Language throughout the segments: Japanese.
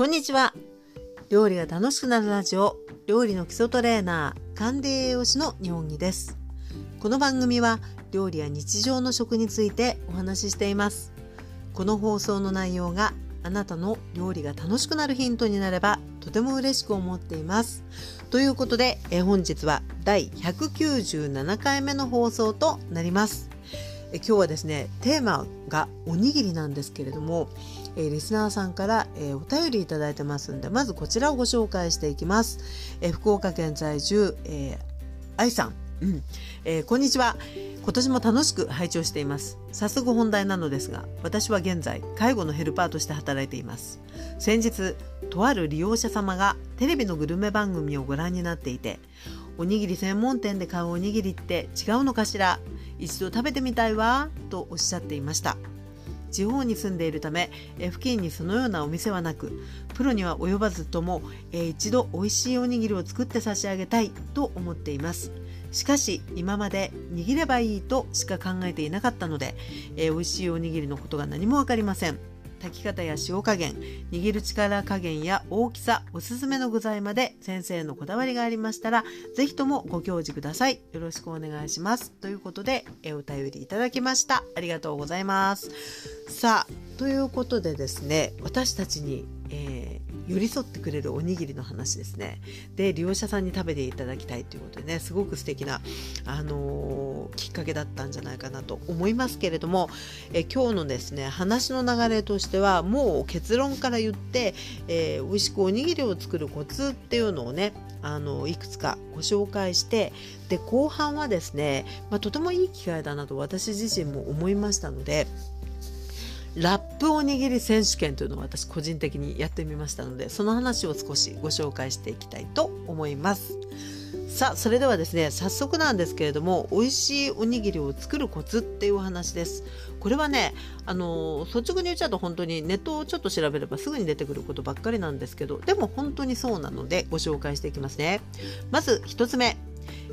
こんにちは。料理が楽しくなるラジオ料理の基礎トレーナー管理栄養士の日本木です。この番組は料理や日常の食についてお話ししています。この放送の内容があなたの料理が楽しくなるヒントになればとても嬉しく思っています。ということでえ本日は第197回目の放送となります。え今日はですねテーマがおにぎりなんですけれども、えー、リスナーさんから、えー、お便りいただいてますんでまずこちらをご紹介していきます、えー、福岡県在住、えー、愛さん、うん。えー、こんにちは。今年も楽しく拝聴しています。早速本題なのですが私は現在介護のヘルパーとして働いています。先日とある利用者様がテレビのグルメ番組をご覧になっていておにぎり専門店で買うおにぎりって違うのかしら？一度食べてみたいわとおっしゃっていました。地方に住んでいるため付近にそのようなお店はなくプロには及ばずとも一度美味しいおにぎりを作って差し上げたいと思っています。しかし今まで握ればいいとしか考えていなかったので、えー、美味しいおにぎりのことが何も分かりません。炊き方や塩加減握る力加減や大きさおすすめの具材まで先生のこだわりがありましたら是非ともご教示ください。よろしくお願いします。ということでえお便りいただきました。ありがとうございます。さあということでですね私たちに、えー寄り添ってくれるおにぎりの話ですね。で利用者さんに食べていただきたいということでねすごく素敵なあのー、きっかけだったんじゃないかなと思いますけれどもえ今日のですね話の流れとしてはもう結論から言って、えー、美味しくおにぎりを作るコツっていうのをねあのいくつかご紹介してで後半はですね、まあ、とてもいい機会だなと私自身も思いましたのでラップおにぎり選手権というのを私個人的にやってみましたのでその話を少しご紹介していきたいと思います。さあそれではですね早速なんですけれども美味しいおにぎりを作るコツっていうお話です。これはねあの率直に言っちゃうと本当にネットをちょっと調べればすぐに出てくることばっかりなんですけどでも本当にそうなのでご紹介していきますね。まず1つ目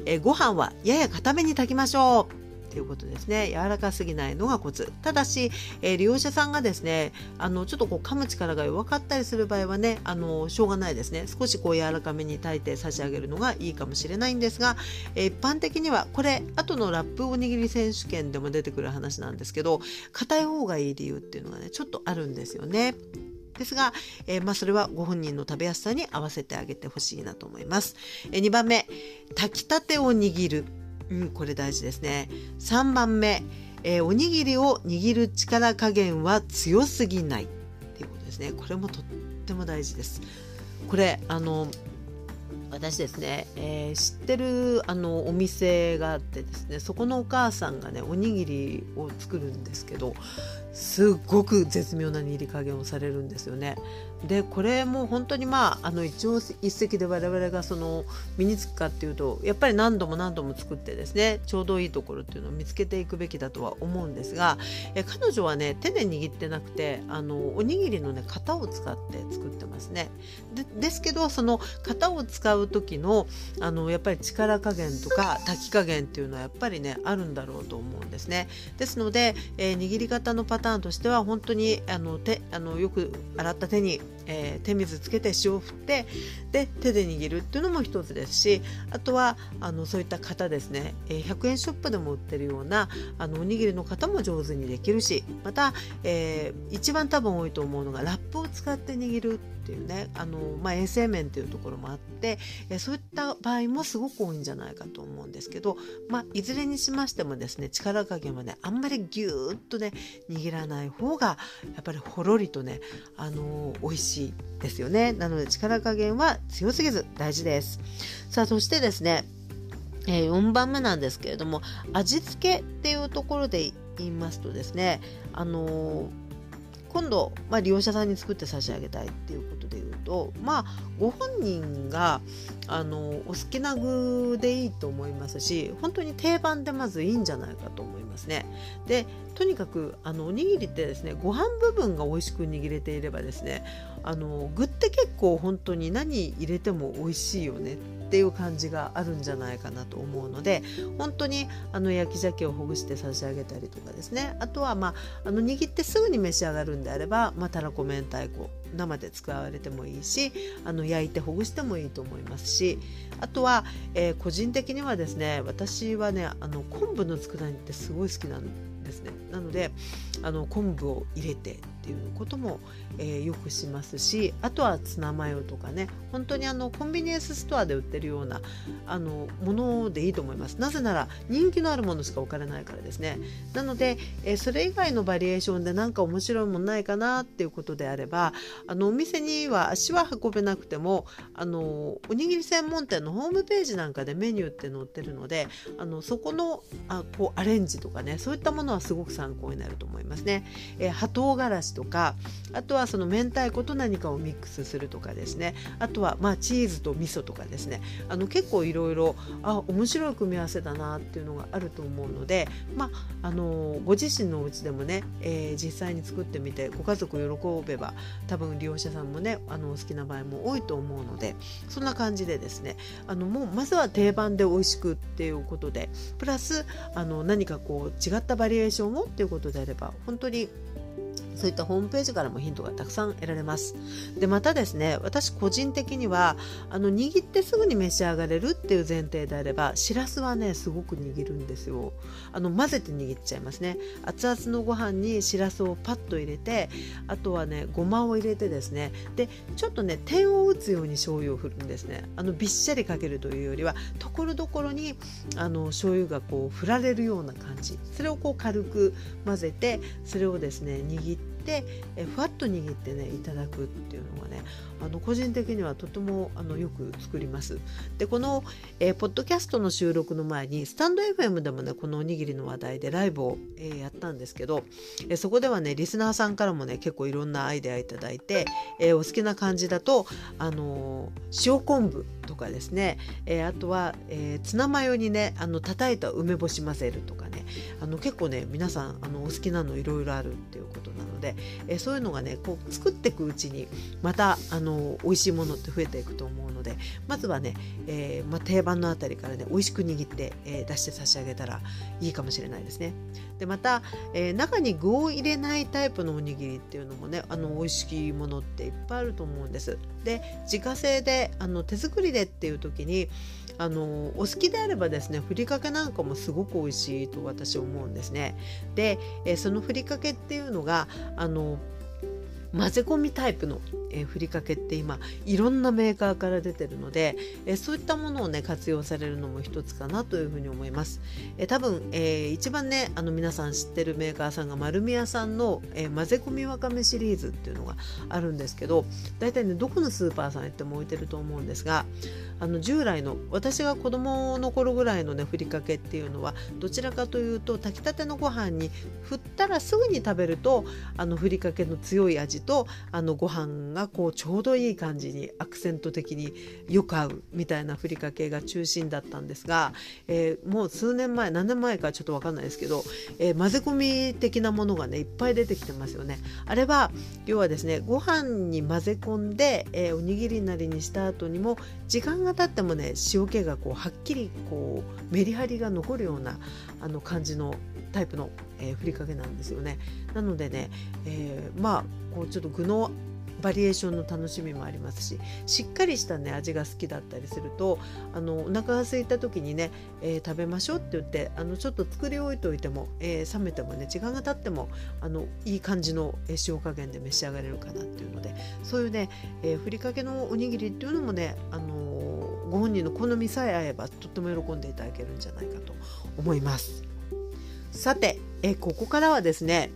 えご飯はやや固めに炊きましょう。ということですね柔らかすぎないのがコツただし、えー、利用者さんがですねあのちょっとこう噛む力が弱かったりする場合はねあのしょうがないですね少しこう柔らかめに炊いて差し上げるのがいいかもしれないんですが、えー、一般的にはこれ後のラップおにぎり選手権でも出てくる話なんですけど硬い方がいい理由っていうのがねちょっとあるんですよね。ですが、えー、まあ、それはご本人の食べやすさに合わせてあげてほしいなと思います。えー、2番目、炊きたてを握る。うん、これ大事ですね。3番目、えー、おにぎりを握る力加減は強すぎないっていうことですね。これもとっても大事です。これあの私ですね、えー、知ってるあのお店があってですねそこのお母さんがねおにぎりを作るんですけどすっごく絶妙な握り加減をされるんですよね。でこれも本当にまああの一朝一夕で我々がその身につくかっていうとやっぱり何度も何度も作ってですねちょうどいいところっていうのを見つけていくべきだとは思うんですがえ彼女はね手で握ってなくてあのおにぎりのね型を使って作ってますね。でですけどその型を使う時のあのやっぱり力加減とか炊き加減っていうのはやっぱりねあるんだろうと思うんですね。ですので、えー、握り方のパターンとしては本当にあの手あのよく洗った手にえー、手水つけて塩を振ってで手で握るっていうのも一つですしあとはあのそういった型ですね、えー、100円ショップでも売ってるようなあのおにぎりの型も上手にできるしまた、えー、一番多分多いと思うのがラップを使って握るっていうねあの、まあ、衛生面っていうところもあって、えそういった場合もすごく多いんじゃないかと思うんですけど、まあ、いずれにしましてもですね力加減はねあんまりぎゅーっとね握らない方がやっぱりほろりとねあの美味しいですよね。なので力加減は強すぎず大事です。さあそしてですねえー、4番目なんですけれども味付けっていうところで言いますとですねあのー今度、まあ、利用者さんに作って差し上げたいっていうことで言うとまあご本人があのお好きな具でいいと思いますし本当に定番でまずいいんじゃないかと思いますね。でとにかくあのおにぎりってですねご飯部分が美味しく握れていればですねあの具って結構本当に何入れても美味しいよねっていう感じがあるんじゃないかなと思うので本当にあの焼き鮭をほぐして差し上げたりとかですね。あとは、まあ、あの握ってすぐに召し上がるんであれば、まあ、たらこ明太子生で使われてもいいしあの焼いてほぐしてもいいと思いますし。あとは、えー、個人的にはですね私はねあの昆布の佃煮ってすごい好きなんですね。なのであの昆布を入れてっていうことも、えー、よくしますしあとはツナマヨとかね本当にあのコンビニエンスストアで売ってるようなあのものでいいと思いますなぜなら人気のあるものしか置かれないからですねなので、えー、それ以外のバリエーションで何か面白いものないかなっていうことであればあのお店には足は運べなくてもあのおにぎり専門店のホームページなんかでメニューって載ってるのであのそこのあこうアレンジとかねそういったものはすごく参考になると思いますね。えー、葉唐辛子とかあとはその明太子と何かをミックスするとかですね。あとはまあチーズと味噌とかですね。あの結構いろいろあ面白い組み合わせだなっていうのがあると思うので、まあ、あのご自身のお家でもね、えー、実際に作ってみてご家族喜べば多分利用者さんもねあの好きな場合も多いと思うのでそんな感じでですね。あのもうまずは定番で美味しくっていうことでプラスあの何かこう違ったバリエーションをっていうことであれば本当にそういったホームページからもヒントがたくさん得られます。でまたですね私個人的にはあの握ってすぐに召し上がれるっていう前提であればしらすはねすごく握るんですよ。あの混ぜて握っちゃいますね。熱々のご飯にしらすをパッと入れてあとはねごまを入れてですねでちょっとね点を打つように醤油を振るんですね。あのびっしゃりかけるというよりはところどころにあの醤油がこう振られるような感じそれをこう軽く混ぜてそれをですね握っててえふわっと握ってねいただくっていうのがねあの個人的にはとてもあのよく作ります。でこの、え、ポッドキャストの収録の前にスタンド FM でもねこのおにぎりの話題でライブを、え、やったんですけど、え、そこではねリスナーさんからもね結構いろんなアイデアいただいて、えお好きな感じだと、あの塩昆布とかですね、えあとは、えツナマヨにねあの叩いた梅干し混ぜるとかねあの結構ね皆さんあのお好きなのいろいろあるっていうことなので、えそういうのがねこう作っていくうちにまたあの美味しいものって増えていくと思うのででまずはね、えー、まあ、定番のあたりからね美味しく握って、えー、出して差し上げたらいいかもしれないですね。でまた、えー、中に具を入れないタイプのおにぎりっていうのもねあの美味しいものっていっぱいあると思うんです。で自家製であの手作りでっていう時にあのお好きであればですねふりかけなんかもすごく美味しいと私思うんですね。で、えそのふりかけっていうのがあの混ぜ込みタイプの、えー、ふりかけって今いろんなメーカーから出てるので、えー、そういったものをね活用されるのも一つかなというふうに思います。えー、多分、え一番ねあの皆さん知ってるメーカーさんが丸宮さんの、え混ぜ込みわかめシリーズっていうのがあるんですけど大体ねどこのスーパーさん行っても置いてると思うんですがあの従来の私が子供の頃ぐらいのねふりかけっていうのはどちらかというと炊きたてのご飯に振ったらすぐに食べるとあのふりかけの強い味味とあのご飯ががこうちょうどいい感じにアクセント的によく合うみたいなふりかけが中心だったんですが、えー、もう数年前何年前かちょっと分かんないですけど、えー、混ぜ込み的なものがねいっぱい出てきてますよね。あれは要はですねご飯に混ぜ込んで、えー、おにぎりなりにした後にも時間が経ってもね塩気がこうはっきりこうメリハリが残るようなあの感じのタイプの、えー、ふりかけなんですよね。なのでね、えー、まあこうちょっと具のバリエーションの楽しみもありますししっかりしたね味が好きだったりするとあのお腹が空いた時にね、えー、食べましょうって言ってあのちょっと作り置いといても、えー、冷めてもね時間が経ってもあのいい感じの塩加減で召し上がれるかなっていうのでそういうね、えー、ふりかけのおにぎりっていうのもね、あのご本人の好みさえ合えばとっても喜んでいただけるんじゃないかと思います。さて、えここからはですね、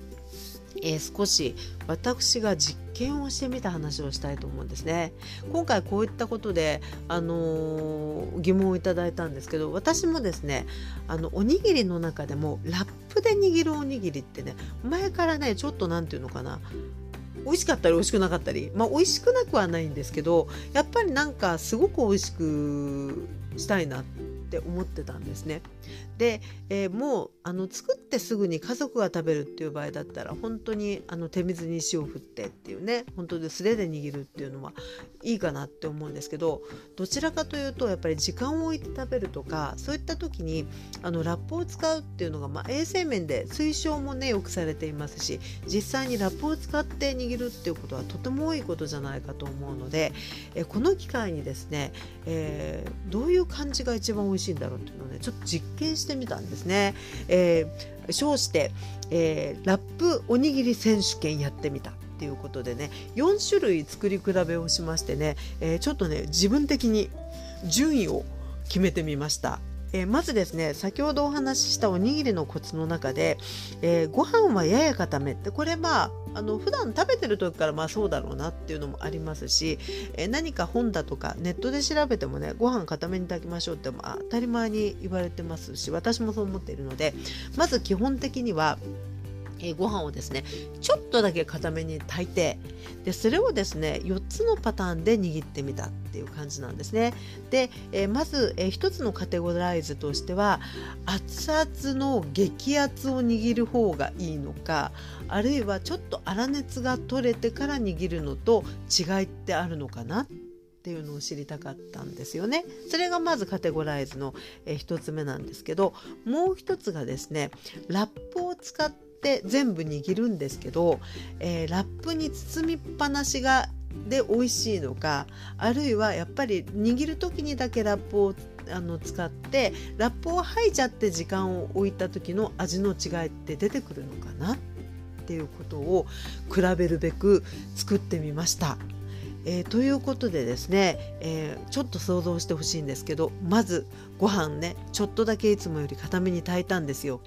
え、少し私が実験をしてみた話をしたいと思うんですね。今回こういったことで、あのー、疑問をいただいたんですけど私もですねあのおにぎりの中でもラップで握るおにぎりってね前からねちょっと何て言うのかな美味しかったり美味しくなかったりまあ美味しくなくはないんですけどやっぱりなんかすごく美味しくしたいなってって思ってたんですね。で、えー、もうあの作ってすぐに家族が食べるっていう場合だったら本当にあの手水に塩を振ってっていうね本当で素手で握るっていうのはいいかなって思うんですけどどちらかというとやっぱり時間を置いて食べるとかそういった時にあのラップを使うっていうのが、まあ、衛生面で推奨もねよくされていますし実際にラップを使って握るっていうことはとても多いことじゃないかと思うので、えこの機会にですね、えー、どういう感じが一番美味しいんだろうっていうのをねちょっと実験してみたんですね。えー、称して、えー、ラップおにぎり選手権やってみた。っていうことでね4種類作り比べをしましてね、えー、ちょっとね自分的に順位を決めてみました。えー、まずですね先ほどお話ししたおにぎりのコツの中で、えー、ご飯はやや固めってこれまああの普段食べてる時からまあそうだろうなっていうのもありますし、えー、何か本だとかネットで調べてもねご飯固めに炊きましょうって当たり前に言われてますし私もそう思っているのでまず基本的にはえー、ご飯をですねちょっとだけ固めに炊いてでそれをですね4つのパターンで握ってみたっていう感じなんですね。で、えー、まず、えー、1つのカテゴライズとしては熱々の激圧を握る方がいいのかあるいはちょっと粗熱が取れてから握るのと違いってあるのかなっていうのを知りたかったんですよね。それがまずカテゴライズの、え、1つ目なんですけどもう1つがですねラップを使ってって全部握るんですけど、えー、ラップに包みっぱなしがで美味しいのかあるいはやっぱり握る時にだけラップをあの使ってラップを吐いちゃって時間を置いた時の味の違いって出てくるのかなっていうことを比べるべく作ってみました。えー、ということでですね、えー、ちょっと想像してほしいんですけどまずご飯ねちょっとだけいつもより固めに炊いたんですよ。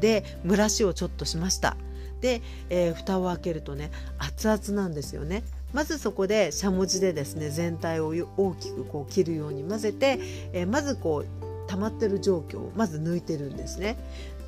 で蒸らしをちょっとしました。で、えー、蓋を開けるとね熱々なんですよね。まずそこでしゃもじでですね全体を大きくこう切るように混ぜて、えー、まずこう溜まってる状況をまず抜いてるんですね。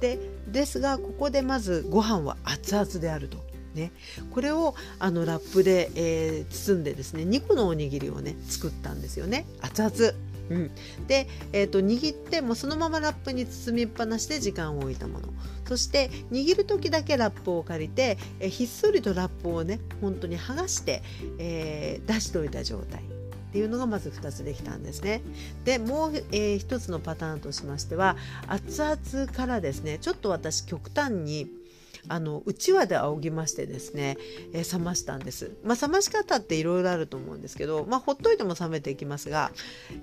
でですがここでまずご飯は熱々であると。ね、これをあのラップで、えー、包んでですね2個のおにぎりをね作ったんですよね。熱々。うん、で、えーと、握ってもそのままラップに包みっぱなしで時間を置いたもの。そして握る時だけラップを借りて、えー、ひっそりとラップをね本当に剥がして、えー、出しておいた状態。っていうのがまず2つできたんですね。でもう、えー、1つのパターンとしましては熱々からですねちょっと私極端にあのうちわで仰ぎましてですね、えー、冷ましたんです。まあ、冷まし方っていろいろあると思うんですけど、まあ、ほっといても冷めていきますが、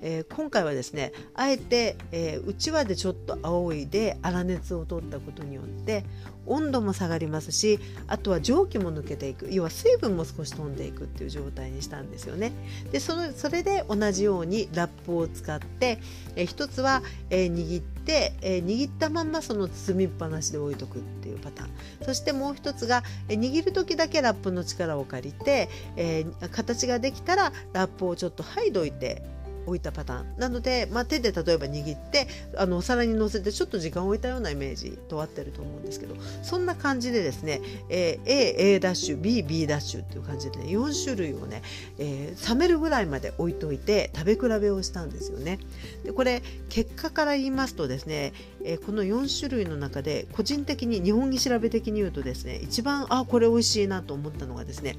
えー、今回はですねあえて、えー、うちわでちょっと仰いで粗熱を取ったことによって温度も下がりますしあとは蒸気も抜けていく要は水分も少し飛んでいくっていう状態にしたんですよね。でそのそれで同じようにラップを使って、えー、一つは、えー、握って、えー、握ったまんまその包みっぱなしで置いとくっていうパターンそしてもう一つが、握る時だけラップの力を借りて、えー、形ができたらラップをちょっと剥いどいて置いたパターンなので、まあ、手で例えば握ってあのお皿にのせてちょっと時間を置いたようなイメージと合ってると思うんですけどそんな感じでですね、えー、A、A ダッシュ B、B ダッシュっていう感じでね4種類をね、えー、冷めるぐらいまで置いといて食べ比べをしたんですよね。でこれ結果から言いますとですね、えー、この4種類の中で個人的に日本着調べ的に言うとですね一番あこれ美味しいなと思ったのがですね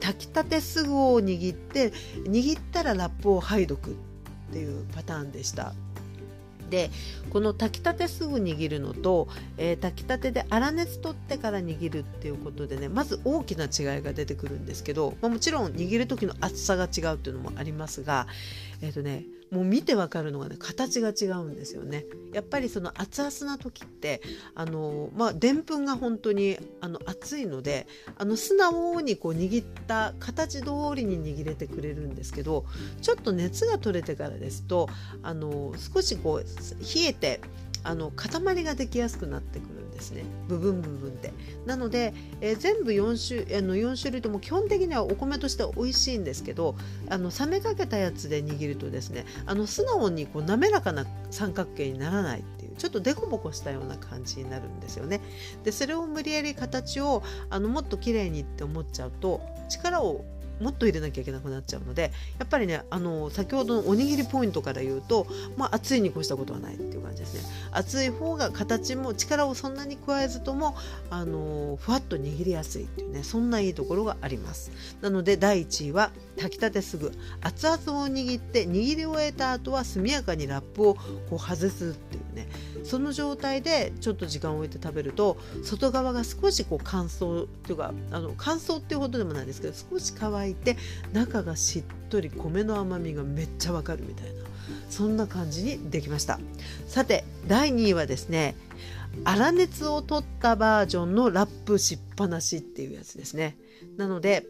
炊きたてすぐを握って握ったらラップを剥いどくっていうパターンでした。でこの炊きたてすぐ握るのと、えー、炊きたてで粗熱取ってから握るっていうことでねまず大きな違いが出てくるんですけど、まあ、もちろん握る時の厚さが違うっていうのもありますがえっ、ー、とねもう見てわかるのがね形が違うんですよね。やっぱりその熱々な時ってあのまあでんぷんが本当にあの熱いのであの素直にこう握った形通りに握れてくれるんですけどちょっと熱が取れてからですとあの少しこう冷えてあの塊ができやすくなってくるんですね。部分部分で。なので、えー、全部4種あの4種類とも基本的にはお米としては美味しいんですけどあの冷めかけたやつで握るとですねあの素直にこう滑らかな三角形にならないっていうちょっとデコボコしたような感じになるんですよね。でそれを無理やり形をあのもっと綺麗にって思っちゃうと力をもっと入れなきゃいけなくなっちゃうのでやっぱりねあの先ほどのおにぎりポイントから言うと、まあ、熱いに越したことはないっていう感じですね。熱い方が形も力をそんなに加えずともあのふわっと握りやすいっていうねそんないいところがあります。なので第1位は炊きたてすぐ。熱々を握って握り終えた後は速やかにラップをこう外すっていうねその状態でちょっと時間を置いて食べると外側が少しこう乾燥っていうかあの乾燥っていうほどでもないですけど少し乾いて中がしっとり米の甘みがめっちゃわかるみたいなそんな感じにできました。さて第2位はですね粗熱を取ったバージョンのラップしっぱなしっていうやつですね。なので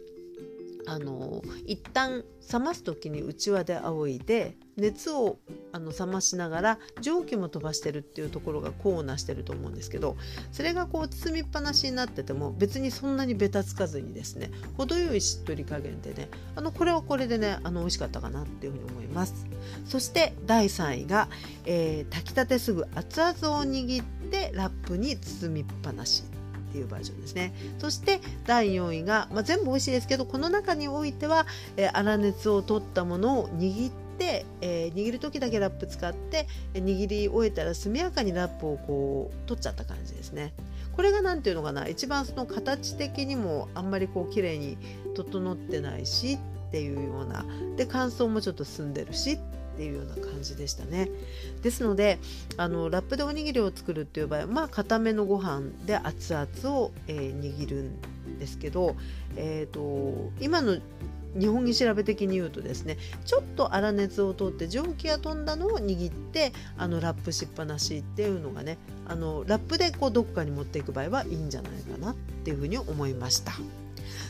あの一旦冷ます時にうちわで仰いで熱をあの冷ましながら蒸気も飛ばしてるっていうところが功をなしてると思うんですけどそれがこう包みっぱなしになってても別にそんなにべたつかずにですね程よいしっとり加減でねあのこれはこれでねあの美味しかったかなっていうふうに思います。そして第3位が、えー、炊きたてすぐ熱々を握ってラップに包みっぱなし。っていうバージョンですねそして第4位が、まあ、全部美味しいですけどこの中においては、えー、粗熱を取ったものを握ってえー、握る時だけラップ使って握り終えたら速やかにラップをこう取っちゃった感じですね。これが何ていうのかな一番その形的にもあんまりこう綺麗に整ってないしっていうようなで乾燥もちょっと進んでるしっていうような感じでしたね。ですのであのラップでおにぎりを作るっていう場合はまあ固めのご飯で熱々を、えー、握るんですけど、えーと、今の日本着調べ的に言うとですねちょっと粗熱を取って蒸気が飛んだのを握ってあのラップしっぱなしっていうのがねあのラップでこうどこかに持っていく場合はいいんじゃないかなっていうふうに思いました。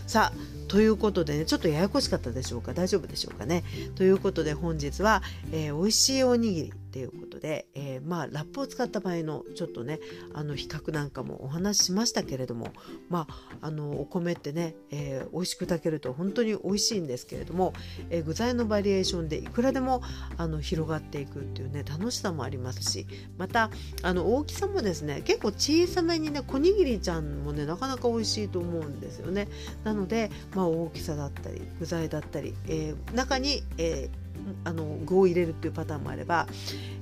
さあということでねちょっとややこしかったでしょうか？大丈夫でしょうかね？ということで本日は、えー、美味しいおにぎりっていうことで、えー、まあラップを使った場合のちょっとねあの比較なんかもお話ししましたけれどもまああのお米ってね、えー、美味しく炊けると本当に美味しいんですけれども、えー、具材のバリエーションでいくらでもあの広がっていくっていうね楽しさもありますしまたあの大きさもですね結構小さめにね小にぎりちゃんもねなかなか美味しいと思うんですよね。なので、まあ、大きさだったり具材だったり、えー、中に、えーあの具を入れるっていうパターンもあれば、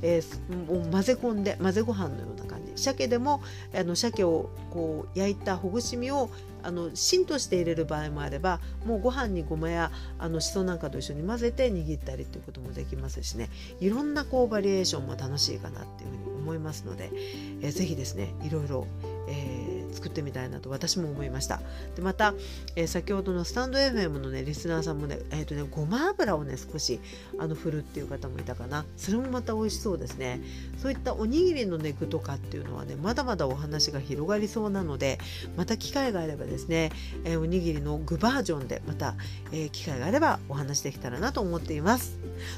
えー、もう混ぜ込んで混ぜご飯のような感じ。鮭でもあの鮭をこう焼いたほぐし身をあの芯として入れる場合もあればもうご飯にごまやあのしそなんかと一緒に混ぜて握ったりっていうこともできますしね。いろんなこうバリエーションも楽しいかなっていうふうに思いますので、えー、ぜひですねいろいろ、えー作ってみたいなと私も思いました。でまた、えー、先ほどのスタンド FM のねリスナーさんもね,、えーとねごま油をね少しあの振るっていう方もいたかな。それもまた美味しそうですね。そういったおにぎりのね具とかっていうのはねまだまだお話が広がりそうなのでまた機会があればですね、えー、おにぎりの具バージョンでまた、えー、機会があればお話できたらなと思っています。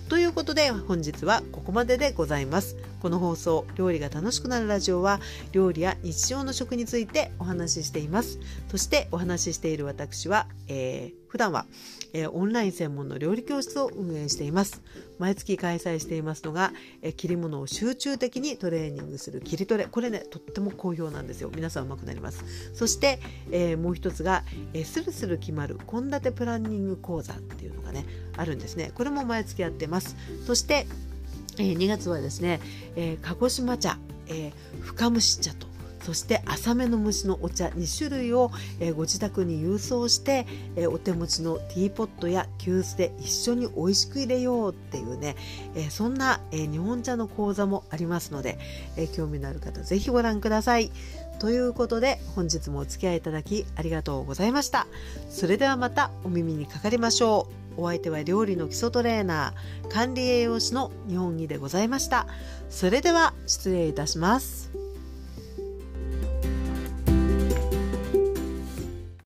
ということで本日はここまででございます。この放送料理が楽しくなるラジオは料理や日常の食についてお話ししています。そしてお話ししている私は、えー、普段は、えー、オンライン専門の料理教室を運営しています。毎月開催していますのが、えー、切り物を集中的にトレーニングする切りトレ。これねとっても好評なんですよ。皆さん上手くなります。そして、えー、もう一つが、えー、スルスル決まる献立プランニング講座っていうのがねあるんですね。これも毎月やってます。そしてえー、2月はですね、えー、鹿児島茶、えー、深蒸し茶とそして浅めの虫のお茶2種類を、えー、ご自宅に郵送して、えー、お手持ちのティーポットや急須で一緒に美味しく入れようっていうね、えー、そんな、え日本茶の講座もありますので、え興味のある方ぜひご覧ください。ということで本日もお付き合いいただきありがとうございました。それではまたお耳にかかりましょう。お相手は料理の基礎トレーナー管理栄養士の日本木でございました。それでは失礼いたします。